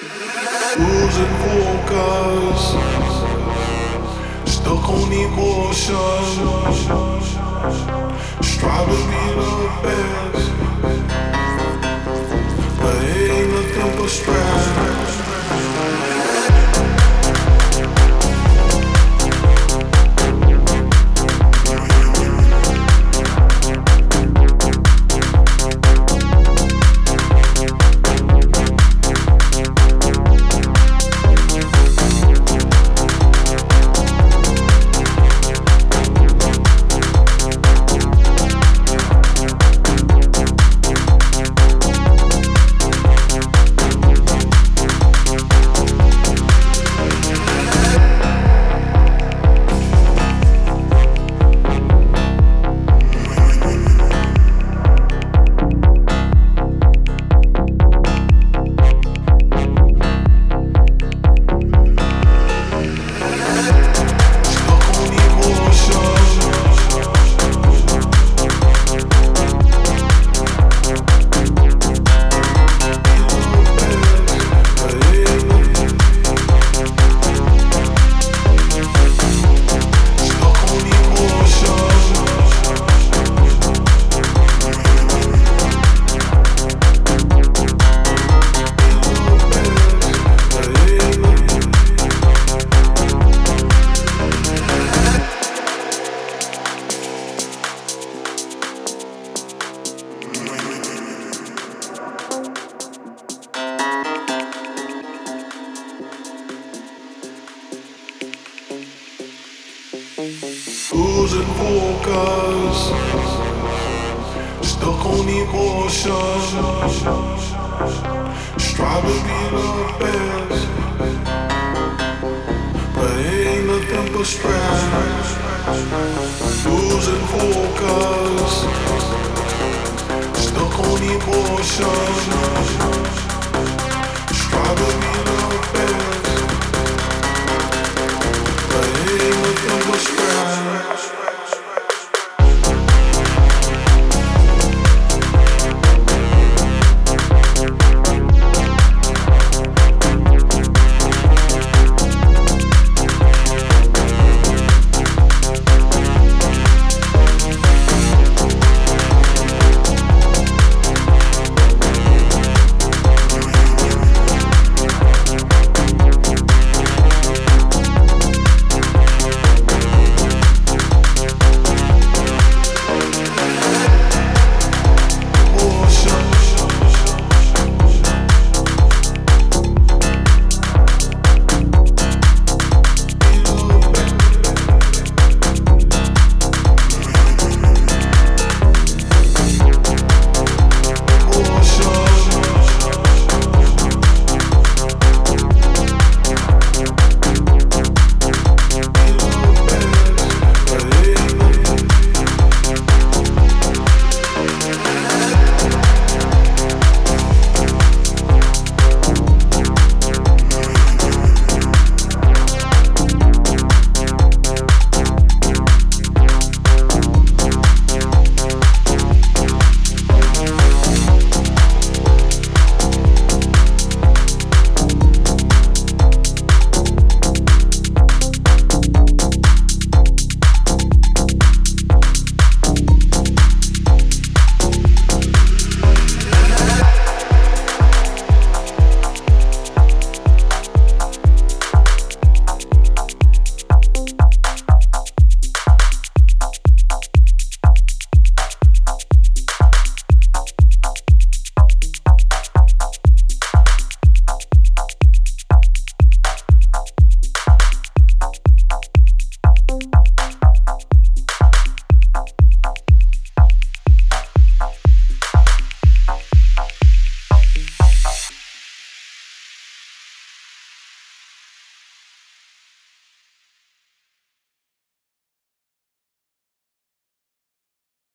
Losing focus, stuck on emotion, strive to be the best, but it ain't nothing but stress. Losing focus, stuck on emotions, strive to be the best, but it ain't nothing but stress. Losing focus, stuck on emotion,